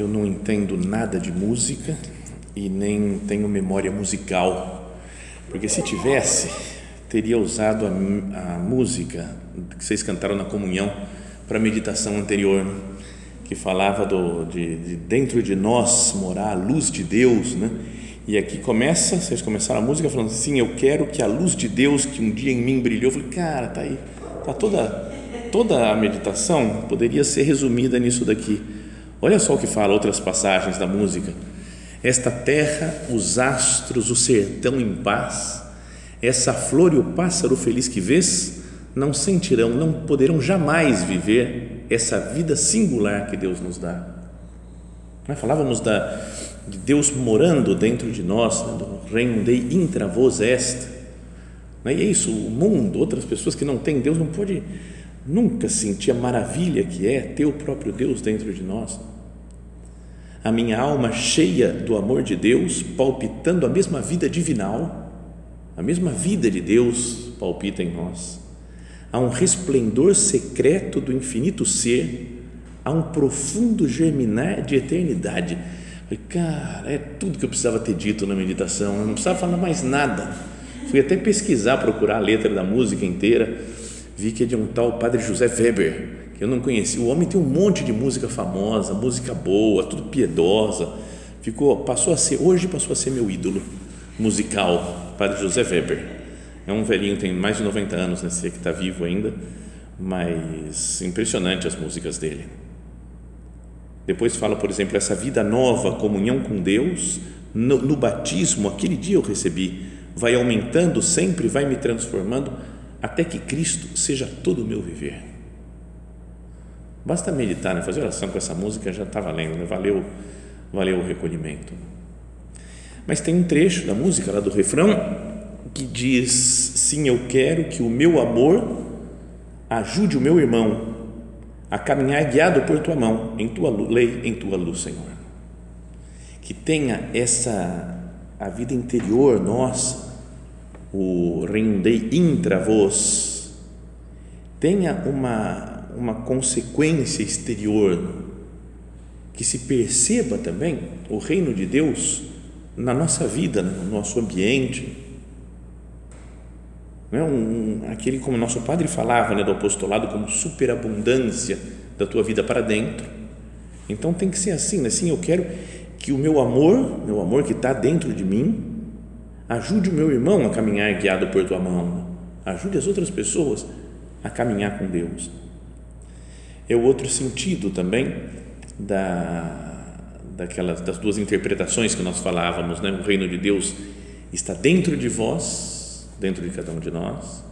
Eu não entendo nada de música e nem tenho memória musical, porque se tivesse, teria usado a, a música que vocês cantaram na comunhão para a meditação anterior, que falava do, de, de, dentro de nós morar a luz de Deus, né? E aqui começa, vocês começaram a música falando assim, eu quero que a luz de Deus que um dia em mim brilhou, eu falei, cara, tá aí, tá toda toda a meditação poderia ser resumida nisso daqui Olha só o que fala outras passagens da música. Esta terra, os astros, o sertão em paz, essa flor e o pássaro feliz que vês, não sentirão, não poderão jamais viver essa vida singular que Deus nos dá. Nós falávamos da, de Deus morando dentro de nós, né, do reino de intra vos est. Né, e é isso, o mundo, outras pessoas que não têm Deus, não pode nunca sentir a maravilha que é ter o próprio Deus dentro de nós a minha alma cheia do amor de Deus, palpitando a mesma vida divinal, a mesma vida de Deus palpita em nós. Há um resplendor secreto do infinito ser, há um profundo germinar de eternidade. Cara, é tudo que eu precisava ter dito na meditação, eu não precisava falar mais nada. Fui até pesquisar, procurar a letra da música inteira, vi que é de um tal Padre José Weber, eu não conheci. O homem tem um monte de música famosa, música boa, tudo piedosa. Ficou, passou a ser, hoje passou a ser meu ídolo musical, Padre José Weber. É um velhinho, tem mais de 90 anos, né? Sei que está vivo ainda, mas impressionante as músicas dele. Depois fala, por exemplo, essa vida nova, comunhão com Deus, no, no batismo, aquele dia eu recebi, vai aumentando sempre, vai me transformando, até que Cristo seja todo o meu viver. Basta meditar, né? fazer oração com essa música já está valendo, né? valeu, valeu o recolhimento. Mas tem um trecho da música, lá do refrão, que diz: Sim, eu quero que o meu amor ajude o meu irmão a caminhar guiado por tua mão, em tua lei, em tua luz, Senhor. Que tenha essa a vida interior nossa, o rendei intra vos, tenha uma uma consequência exterior, que se perceba também o reino de Deus na nossa vida, no nosso ambiente. Não é um, aquele como nosso padre falava né, do apostolado como superabundância da tua vida para dentro. Então tem que ser assim, assim eu quero que o meu amor, meu amor que está dentro de mim, ajude o meu irmão a caminhar guiado por tua mão, ajude as outras pessoas a caminhar com Deus é o outro sentido também da, daquelas, das duas interpretações que nós falávamos, né? o reino de Deus está dentro de vós, dentro de cada um de nós,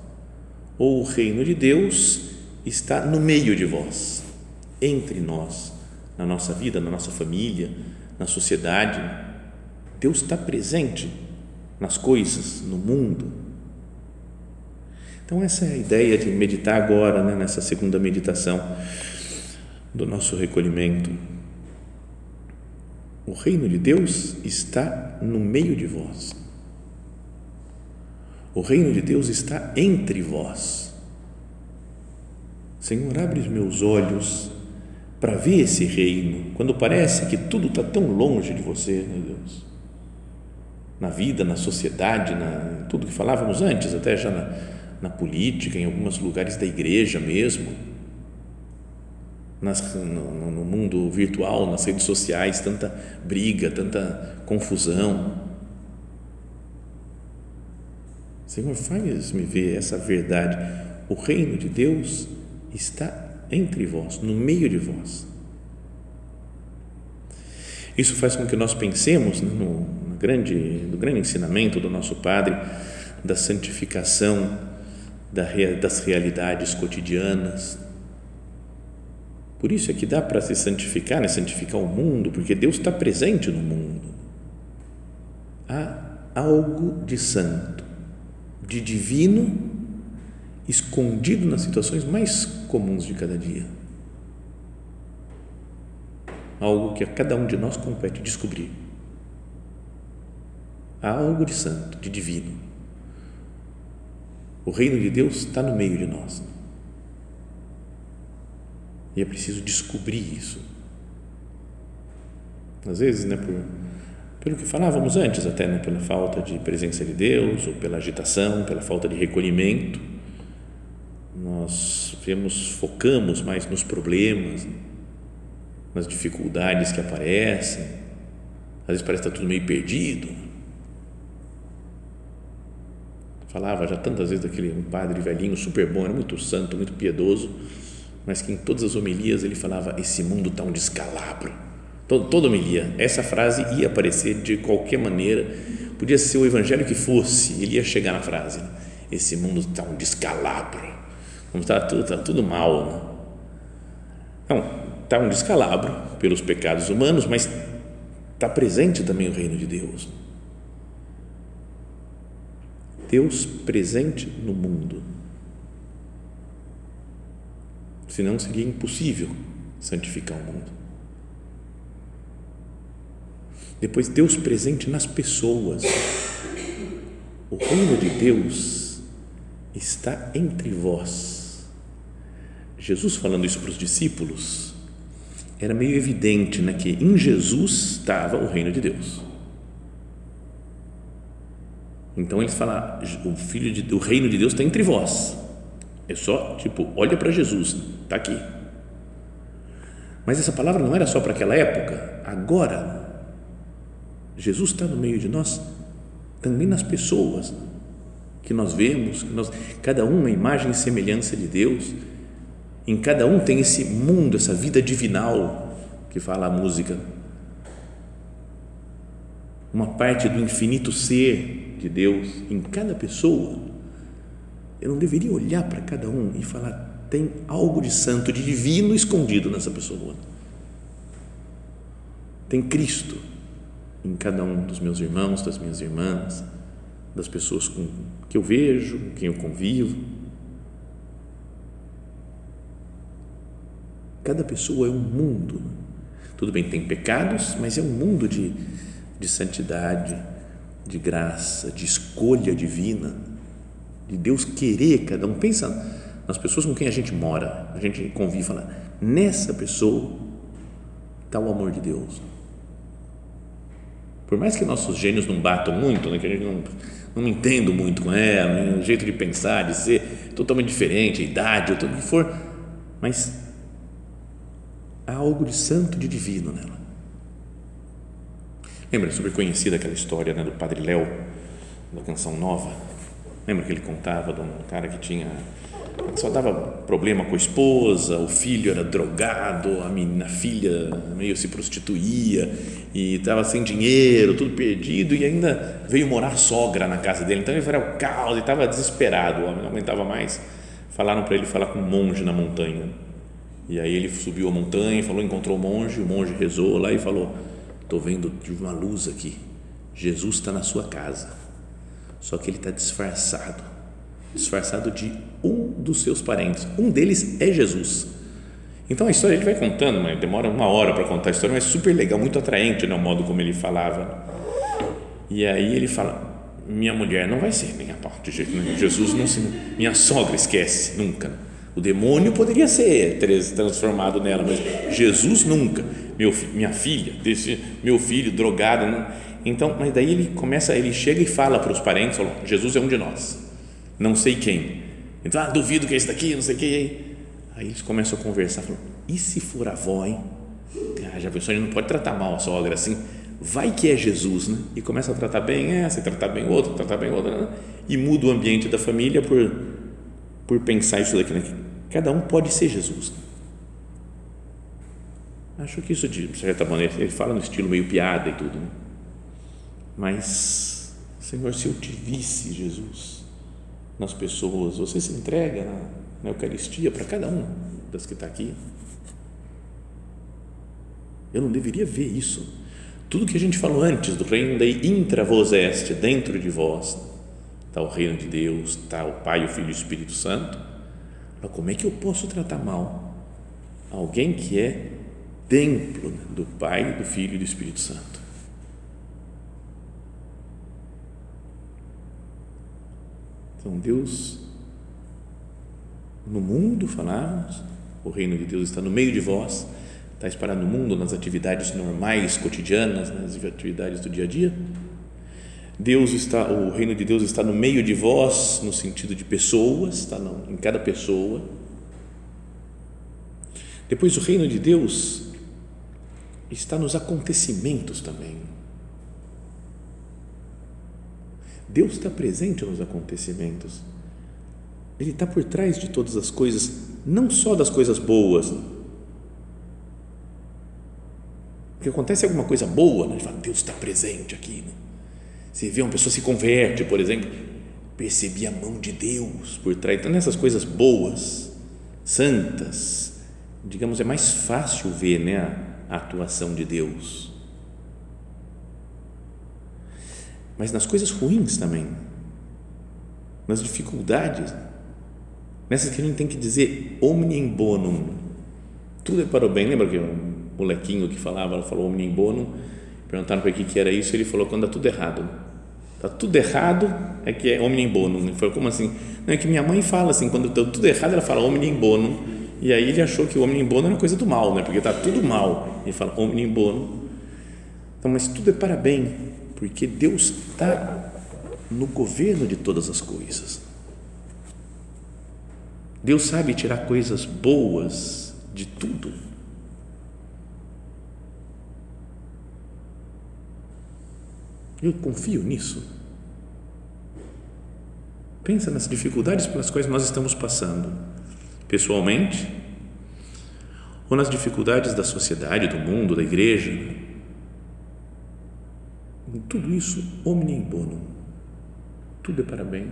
ou o reino de Deus está no meio de vós, entre nós, na nossa vida, na nossa família, na sociedade. Deus está presente nas coisas, no mundo. Então, essa é a ideia de meditar agora, né, nessa segunda meditação do nosso recolhimento. O reino de Deus está no meio de vós. O reino de Deus está entre vós. Senhor, abre os meus olhos para ver esse reino, quando parece que tudo está tão longe de você, meu Deus. Na vida, na sociedade, na tudo que falávamos antes, até já na, na política, em alguns lugares da igreja mesmo nas, no, no mundo virtual, nas redes sociais, tanta briga, tanta confusão. Senhor, faz-me ver essa verdade. O reino de Deus está entre vós, no meio de vós. Isso faz com que nós pensemos né, no, no, grande, no grande ensinamento do nosso Padre da santificação das realidades cotidianas, por isso é que dá para se santificar, né? santificar o mundo, porque Deus está presente no mundo. Há algo de santo, de divino, escondido nas situações mais comuns de cada dia. Algo que a cada um de nós compete descobrir. Há algo de santo, de divino. O reino de Deus está no meio de nós. E é preciso descobrir isso. Às vezes, né, por, pelo que falávamos antes, até né, pela falta de presença de Deus, ou pela agitação, pela falta de recolhimento, nós vemos, focamos mais nos problemas, nas dificuldades que aparecem. Às vezes parece que está tudo meio perdido. Falava já tantas vezes daquele um padre velhinho super bom, era muito santo, muito piedoso mas que em todas as homilias ele falava: Esse mundo está um descalabro. Toda, homilia, essa frase ia aparecer de qualquer maneira, podia ser o evangelho que fosse, ele ia chegar na frase: Esse mundo está um descalabro. Como está tudo, tá tudo mal. Né? Não, está um descalabro pelos pecados humanos, mas está presente também o reino de Deus. Deus presente no mundo senão seria impossível santificar o mundo. Depois, Deus presente nas pessoas. O reino de Deus está entre vós. Jesus falando isso para os discípulos, era meio evidente né, que em Jesus estava o reino de Deus. Então eles falam, o filho de, o reino de Deus está entre vós. É só, tipo, olha para Jesus, está aqui. Mas essa palavra não era só para aquela época. Agora, Jesus está no meio de nós, também nas pessoas que nós vemos, que nós, cada um uma imagem e semelhança de Deus. Em cada um tem esse mundo, essa vida divinal que fala a música. Uma parte do infinito ser de Deus em cada pessoa eu não deveria olhar para cada um e falar: tem algo de santo, de divino escondido nessa pessoa. Tem Cristo em cada um dos meus irmãos, das minhas irmãs, das pessoas com que eu vejo, com quem eu convivo. Cada pessoa é um mundo. Tudo bem, tem pecados, mas é um mundo de, de santidade, de graça, de escolha divina de Deus querer cada um. Pensa nas pessoas com quem a gente mora, a gente convive, fala, nessa pessoa está o amor de Deus. Por mais que nossos gênios não batam muito, né, que a gente não, não entenda muito com ela, né, o jeito de pensar, de ser totalmente diferente, a idade, tudo que for, mas há algo de santo, de divino nela. Lembra, super conhecida aquela história né, do Padre Léo, da Canção Nova? Lembra que ele contava de um cara que tinha só dava problema com a esposa, o filho era drogado, a, menina, a filha meio se prostituía e estava sem dinheiro, tudo perdido e ainda veio morar sogra na casa dele. Então ele era o caos e estava desesperado, o homem não aguentava mais. Falaram para ele falar com um monge na montanha. E aí ele subiu a montanha, falou, encontrou o monge, o monge rezou lá e falou: "Estou vendo de uma luz aqui. Jesus está na sua casa." Só que ele está disfarçado disfarçado de um dos seus parentes. Um deles é Jesus. Então a história ele vai contando, mas demora uma hora para contar a história, mas é super legal, muito atraente no né, modo como ele falava. E aí ele fala: Minha mulher não vai ser minha parte, Jesus não se. Minha sogra esquece, nunca. O demônio poderia ser transformado nela, mas Jesus nunca. Meu, minha filha, desse, meu filho drogado. Não, então, mas daí ele começa, ele chega e fala para os parentes, fala, Jesus é um de nós, não sei quem. Então, ah, duvido que é esse daqui, não sei quem. Aí eles começam a conversar, e se for avó, hein? Ah, já pensou, a gente não pode tratar mal a sogra assim. Vai que é Jesus, né? E começa a tratar bem essa, tratar bem outro, tratar bem outra, né? e muda o ambiente da família por, por pensar isso daqui. Né? Cada um pode ser Jesus. Acho que isso, de certa maneira, ele fala no estilo meio piada e tudo, né? mas, Senhor, se eu te visse, Jesus, nas pessoas, você se entrega na, na Eucaristia para cada um das que está aqui. Eu não deveria ver isso. Tudo que a gente falou antes do reino daí intra vos est, dentro de vós, está o reino de Deus, está o Pai, o Filho e o Espírito Santo. Mas como é que eu posso tratar mal alguém que é templo do Pai, do Filho e do Espírito Santo. Então, Deus, no mundo, falávamos, o reino de Deus está no meio de vós, está espalhado no mundo, nas atividades normais, cotidianas, nas atividades do dia a dia. Deus está, o reino de Deus está no meio de vós, no sentido de pessoas, está em cada pessoa. Depois, o reino de Deus está nos acontecimentos também. Deus está presente nos acontecimentos. Ele está por trás de todas as coisas, não só das coisas boas. Porque acontece alguma coisa boa, né? Deus está presente aqui. Né? Você vê uma pessoa se converte, por exemplo, percebi a mão de Deus por trás. Então, nessas coisas boas, santas, digamos, é mais fácil ver né, a atuação de Deus. Mas nas coisas ruins também, nas dificuldades, nessas que a gente tem que dizer omnium bonum, tudo é para o bem. Lembra que um molequinho que falava, falou omnium bonum, perguntaram para o que era isso, ele falou quando está tudo errado. Está tudo errado é que é omnium bonum. Falou, como assim? Não, é que minha mãe fala assim, quando está tudo errado, ela fala omnium bonum e aí ele achou que o homem bono era coisa do mal, né? porque está tudo mal. Ele fala homem bono. Então, mas tudo é para bem, porque Deus está no governo de todas as coisas. Deus sabe tirar coisas boas de tudo. Eu confio nisso. Pensa nas dificuldades pelas quais nós estamos passando pessoalmente ou nas dificuldades da sociedade, do mundo, da igreja. Em tudo isso, omnium bonum. Tudo é para bem,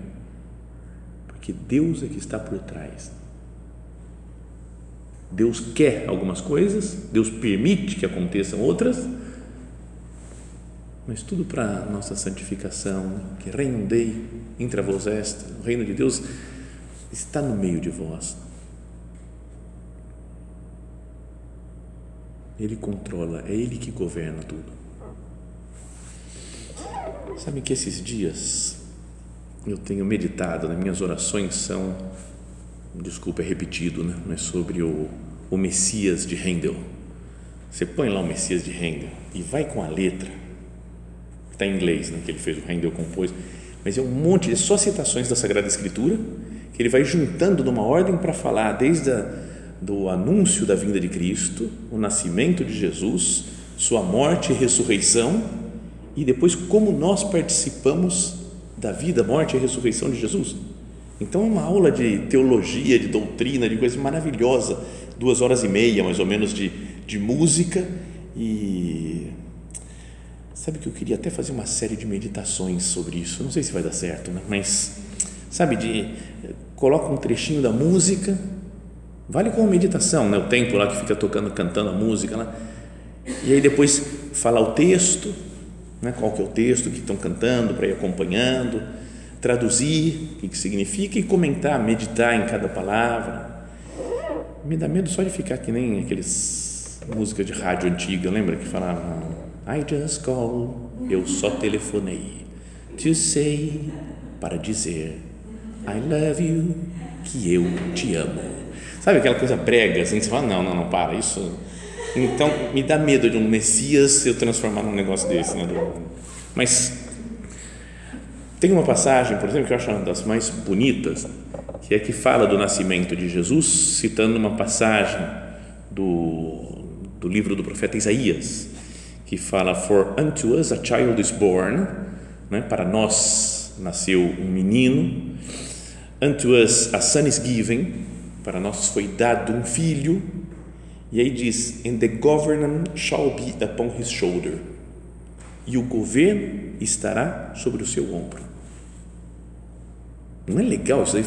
porque Deus é que está por trás. Deus quer algumas coisas, Deus permite que aconteçam outras, mas tudo para nossa santificação, que reino dei intra vos est, o reino de Deus está no meio de vós Ele controla, é Ele que governa tudo. Sabe que esses dias eu tenho meditado, nas minhas orações são, desculpa, é repetido, né? mas sobre o, o Messias de Handel. Você põe lá o Messias de Handel e vai com a letra, está em inglês, né? que ele fez, o Handel compôs, mas é um monte de só citações da Sagrada Escritura que ele vai juntando numa ordem para falar desde a do anúncio da vinda de Cristo, o nascimento de Jesus, sua morte e ressurreição, e depois como nós participamos da vida, morte e ressurreição de Jesus. Então é uma aula de teologia, de doutrina, de coisa maravilhosa, duas horas e meia mais ou menos de, de música e sabe que eu queria até fazer uma série de meditações sobre isso. Não sei se vai dar certo, né? mas sabe de coloca um trechinho da música Vale como meditação, né? o tempo lá que fica tocando, cantando a música lá. E aí depois falar o texto, né? qual que é o texto que estão cantando para ir acompanhando, traduzir o que, que significa e comentar, meditar em cada palavra. Me dá medo só de ficar que nem aqueles músicas de rádio antiga, lembra que falavam I just call, eu só telefonei to say, para dizer I love you, que eu te amo Sabe aquela coisa brega, assim, você fala, não, não, não, para, isso. Então, me dá medo de um Messias eu transformar num negócio desse, né? Mas tem uma passagem, por exemplo, que eu acho uma das mais bonitas, que é que fala do nascimento de Jesus, citando uma passagem do, do livro do profeta Isaías, que fala: For unto us a child is born, né? para nós nasceu um menino, unto us a son is given, para nós foi dado um filho, e aí diz: And the government shall be upon his shoulder, e o governo estará sobre o seu ombro. Não é legal isso aí?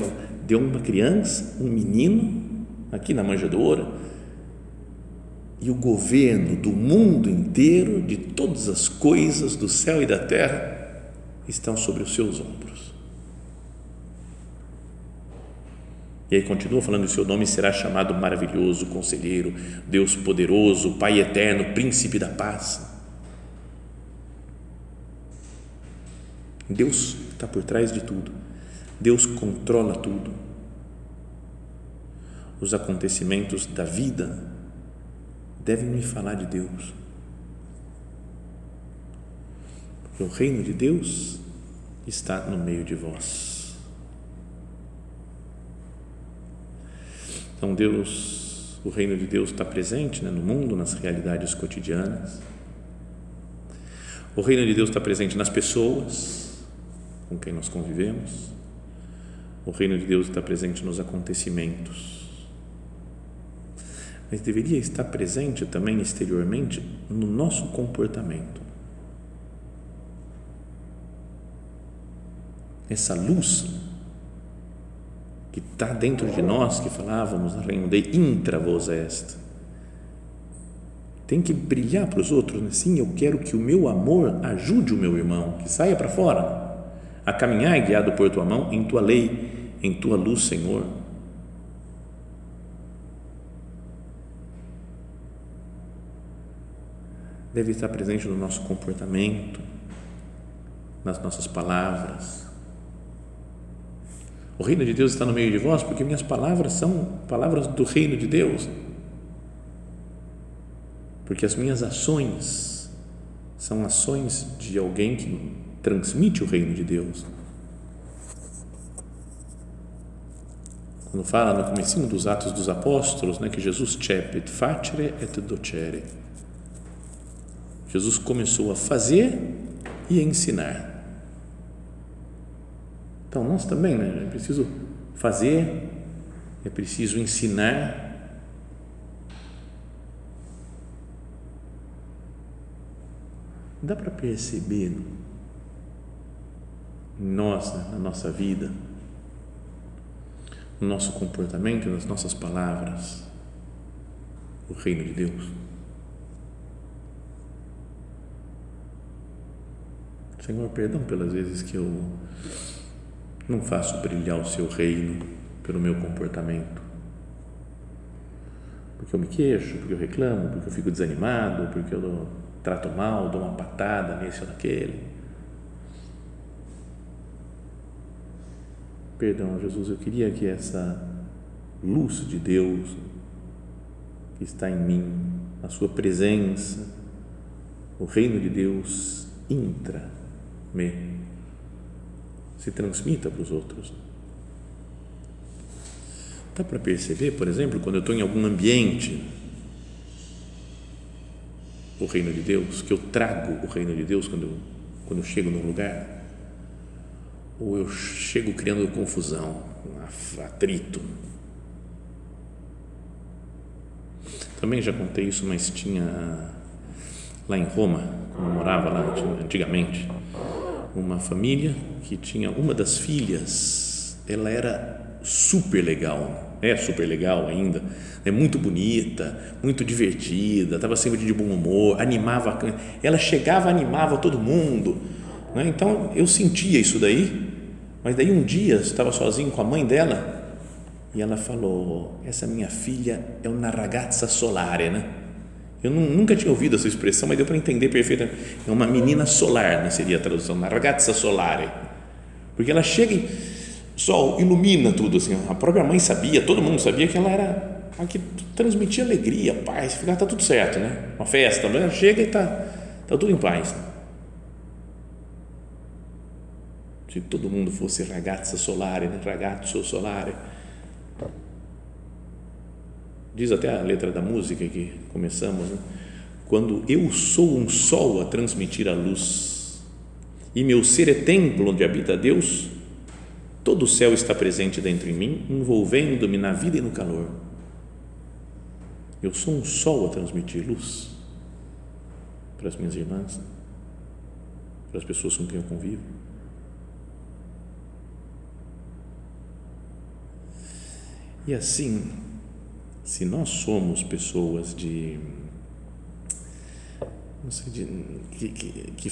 Deu uma criança, um menino, aqui na manjedoura, e o governo do mundo inteiro, de todas as coisas do céu e da terra, estão sobre os seus ombros. E aí continua falando: o seu nome será chamado maravilhoso, conselheiro, Deus poderoso, Pai eterno, príncipe da paz. Deus está por trás de tudo. Deus controla tudo. Os acontecimentos da vida devem me falar de Deus. Porque o reino de Deus está no meio de vós. Então, Deus, o reino de Deus está presente né, no mundo, nas realidades cotidianas. O reino de Deus está presente nas pessoas com quem nós convivemos. O reino de Deus está presente nos acontecimentos mas deveria estar presente também exteriormente no nosso comportamento. Essa luz que está dentro de nós, que falávamos de intra vos est, tem que brilhar para os outros. Né? Sim, eu quero que o meu amor ajude o meu irmão, que saia para fora, a caminhar guiado por tua mão em tua lei, em tua luz, Senhor deve estar presente no nosso comportamento, nas nossas palavras. O reino de Deus está no meio de vós porque minhas palavras são palavras do reino de Deus. Porque as minhas ações são ações de alguém que transmite o reino de Deus. Quando fala no começo dos Atos dos Apóstolos, né, que Jesus cepit facere et docere Jesus começou a fazer e a ensinar. Então, nós também, né? É preciso fazer, é preciso ensinar. Dá para perceber em nós, né? na nossa vida, no nosso comportamento, nas nossas palavras, o reino de Deus. Senhor, perdão pelas vezes que eu não faço brilhar o seu reino pelo meu comportamento. Porque eu me queixo, porque eu reclamo, porque eu fico desanimado, porque eu trato mal, dou uma patada nesse ou naquele. Perdão, Jesus, eu queria que essa luz de Deus que está em mim, a sua presença, o reino de Deus intra me se transmita para os outros. Dá para perceber, por exemplo, quando eu estou em algum ambiente, o reino de Deus, que eu trago o reino de Deus quando eu, quando eu chego num lugar, ou eu chego criando confusão, atrito. Também já contei isso, mas tinha lá em Roma, quando eu morava lá antigamente, uma família que tinha uma das filhas, ela era super legal, é super legal ainda, é muito bonita, muito divertida, estava sempre de bom humor, animava, ela chegava, animava todo mundo, né? então eu sentia isso daí, mas daí um dia estava sozinho com a mãe dela e ela falou, essa minha filha é uma ragazza solare, né? Eu nunca tinha ouvido essa expressão, mas deu para entender perfeitamente. É uma menina solar, né, seria a tradução, uma ragazza solare. Porque ela chega e sol ilumina tudo assim. A própria mãe sabia, todo mundo sabia que ela era a que transmitia alegria, paz, ficar tá tudo certo, né? Uma festa, ela chega e tá tá tudo em paz. Se todo mundo fosse ragazza solare, né? ragazzo solare, Diz até a letra da música que começamos, né? quando eu sou um sol a transmitir a luz e meu ser é templo onde habita Deus, todo o céu está presente dentro de mim, envolvendo-me na vida e no calor. Eu sou um sol a transmitir luz para as minhas irmãs, para as pessoas com quem eu convivo. E assim, se nós somos pessoas de, sei, de que, que, que,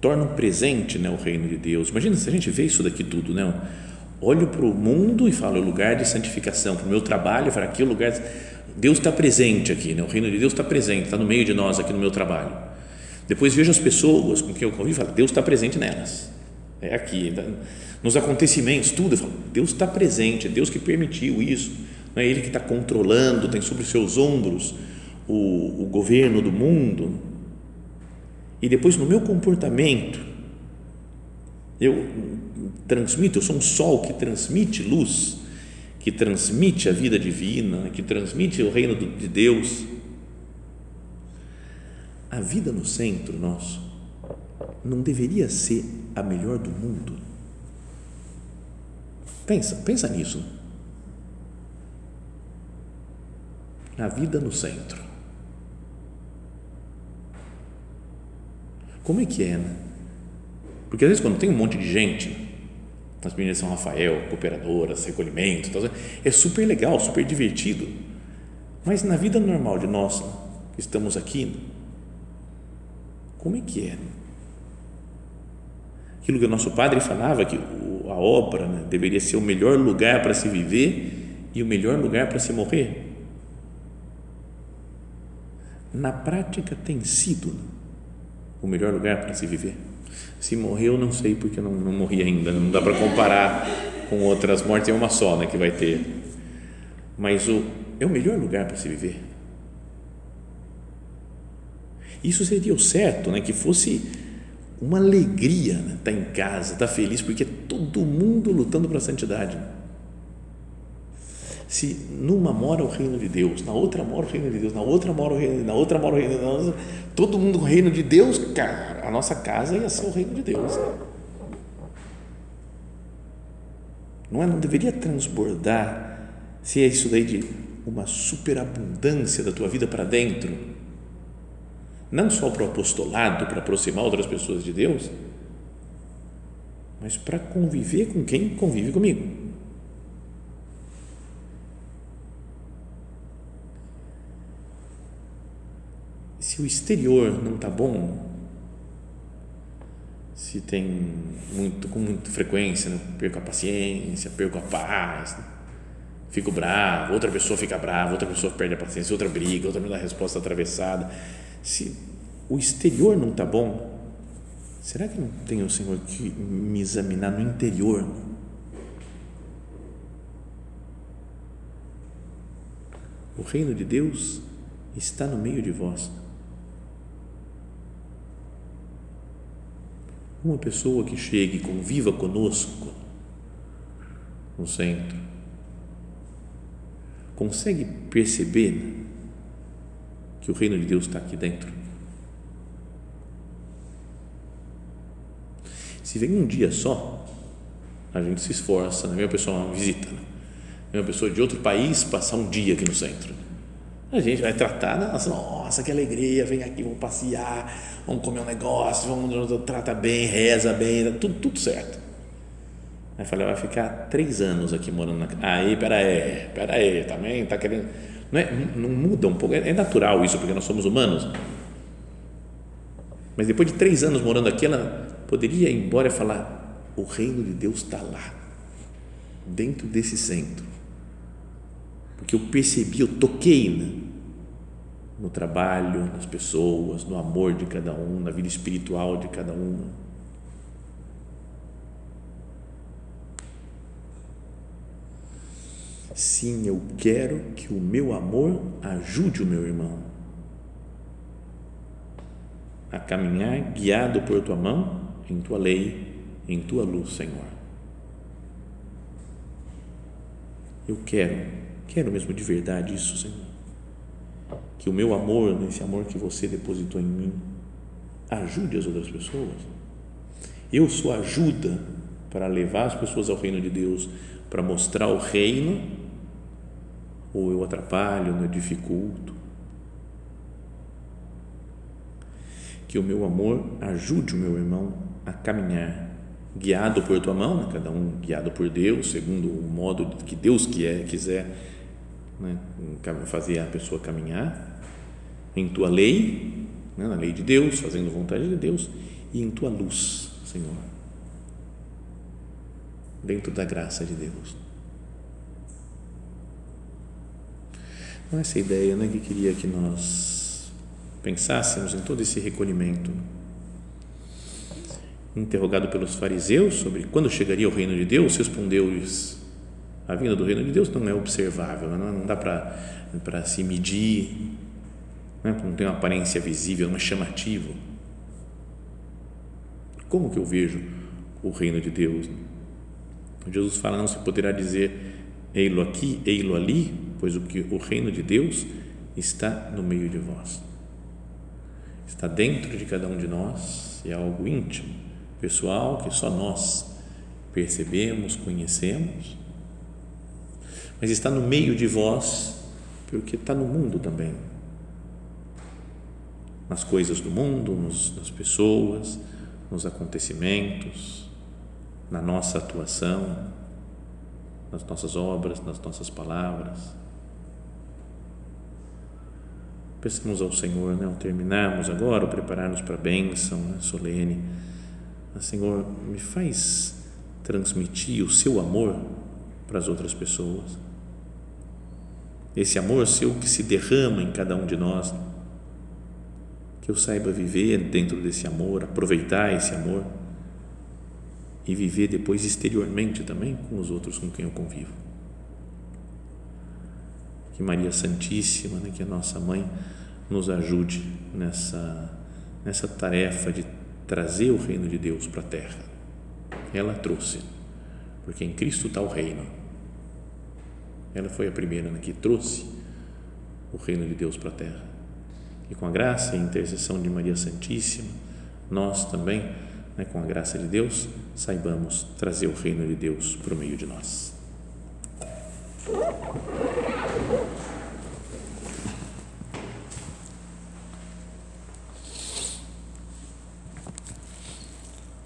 tornam presente né, o reino de Deus. Imagina se a gente vê isso daqui tudo, né? Olho para o mundo e falo, é lugar de santificação. Para o meu trabalho, falo, aqui o lugar. De... Deus está presente aqui, né? o reino de Deus está presente, está no meio de nós aqui no meu trabalho. Depois vejo as pessoas com quem eu convivo e falo, Deus está presente nelas. É aqui, tá? nos acontecimentos, tudo. Eu falo, Deus está presente, é Deus que permitiu isso. Não é Ele que está controlando, tem sobre os seus ombros o, o governo do mundo. E depois no meu comportamento, eu transmito, eu sou um sol que transmite luz, que transmite a vida divina, que transmite o reino de Deus. A vida no centro nosso não deveria ser a melhor do mundo. Pensa, pensa nisso. A vida no centro. Como é que é, né? Porque às vezes quando tem um monte de gente, as meninas São Rafael, cooperadoras, recolhimento, tal, é super legal, super divertido. Mas na vida normal de nós, que estamos aqui, como é que é? Aquilo que o nosso padre falava, que a obra né, deveria ser o melhor lugar para se viver e o melhor lugar para se morrer. Na prática tem sido o melhor lugar para se viver. Se morreu, não sei porque não, não morri ainda, não dá para comparar com outras mortes, é uma só né, que vai ter. Mas o, é o melhor lugar para se viver. Isso seria o certo, né, que fosse uma alegria né, estar tá em casa, estar tá feliz, porque é todo mundo lutando para a santidade. Se numa mora o reino de Deus, na outra mora o reino de Deus, na outra mora o reino na outra mora o reino de Deus, todo mundo o reino de Deus, cara, a nossa casa ia ser o reino de Deus. Não é? Não deveria transbordar se é isso daí de uma superabundância da tua vida para dentro, não só para o apostolado, para aproximar outras pessoas de Deus, mas para conviver com quem convive comigo. Se o exterior não está bom, se tem muito com muita frequência, né? perco a paciência, perco a paz, né? fico bravo, outra pessoa fica brava, outra pessoa perde a paciência, outra briga, outra me dá resposta atravessada. Se o exterior não está bom, será que não tem o Senhor que me examinar no interior? O reino de Deus está no meio de vós. Uma pessoa que chegue e conviva conosco no centro, consegue perceber que o reino de Deus está aqui dentro? Se vem um dia só, a gente se esforça, né? vem pessoa uma visita, né? uma pessoa de outro país passar um dia aqui no centro a gente vai tratar, nossa, nossa, que alegria, vem aqui, vamos passear, vamos comer um negócio, vamos, trata bem, reza bem, tá tudo, tudo certo. Aí falei, vai ficar três anos aqui morando na Aí, peraí, peraí, também tá querendo. Não, é, não muda um pouco, é, é natural isso, porque nós somos humanos. Mas depois de três anos morando aqui, ela poderia ir embora e falar: o reino de Deus está lá, dentro desse centro porque eu percebi, eu toquei né? no trabalho, nas pessoas, no amor de cada um, na vida espiritual de cada um. Sim, eu quero que o meu amor ajude o meu irmão a caminhar guiado por tua mão, em tua lei, em tua luz, Senhor. Eu quero Quero mesmo de verdade isso, Senhor. que o meu amor, esse amor que você depositou em mim, ajude as outras pessoas. Eu sou ajuda para levar as pessoas ao reino de Deus, para mostrar o reino, ou eu atrapalho, eu dificulto. Que o meu amor ajude o meu irmão a caminhar, guiado por tua mão, né? cada um guiado por Deus, segundo o modo que Deus quiser né? fazer a pessoa caminhar, em tua lei, né? na lei de Deus, fazendo vontade de Deus, e em tua luz, Senhor, dentro da graça de Deus. Então, essa ideia né, que queria que nós pensássemos em todo esse recolhimento. Interrogado pelos fariseus sobre quando chegaria o reino de Deus, respondeu-lhes: a vinda do reino de Deus não é observável, não dá para se medir, né, não tem uma aparência visível, não é chamativo. Como que eu vejo o reino de Deus? Jesus fala: não se poderá dizer ei-lo aqui, ei-lo ali, pois o que o reino de Deus está no meio de vós. Está dentro de cada um de nós, é algo íntimo, pessoal, que só nós percebemos, conhecemos, mas está no meio de vós, porque está no mundo também. Nas coisas do mundo, nos, nas pessoas, nos acontecimentos, na nossa atuação, nas nossas obras, nas nossas palavras. Peçamos ao Senhor, né, ao terminarmos agora, ao prepararmos para a bênção né, solene, Senhor, me faz transmitir o seu amor para as outras pessoas. Esse amor seu que se derrama em cada um de nós, que eu saiba viver dentro desse amor, aproveitar esse amor e viver depois exteriormente também com os outros com quem eu convivo. Que Maria Santíssima, né, que a nossa mãe, nos ajude nessa, nessa tarefa de trazer o reino de Deus para a terra. Ela trouxe, porque em Cristo está o reino. Ela foi a primeira né, que trouxe o reino de Deus para a terra. E com a graça e a intercessão de Maria Santíssima, nós também né, com a graça de Deus, saibamos trazer o reino de Deus por meio de nós.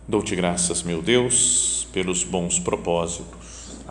Dou-te graças, meu Deus, pelos bons propósitos,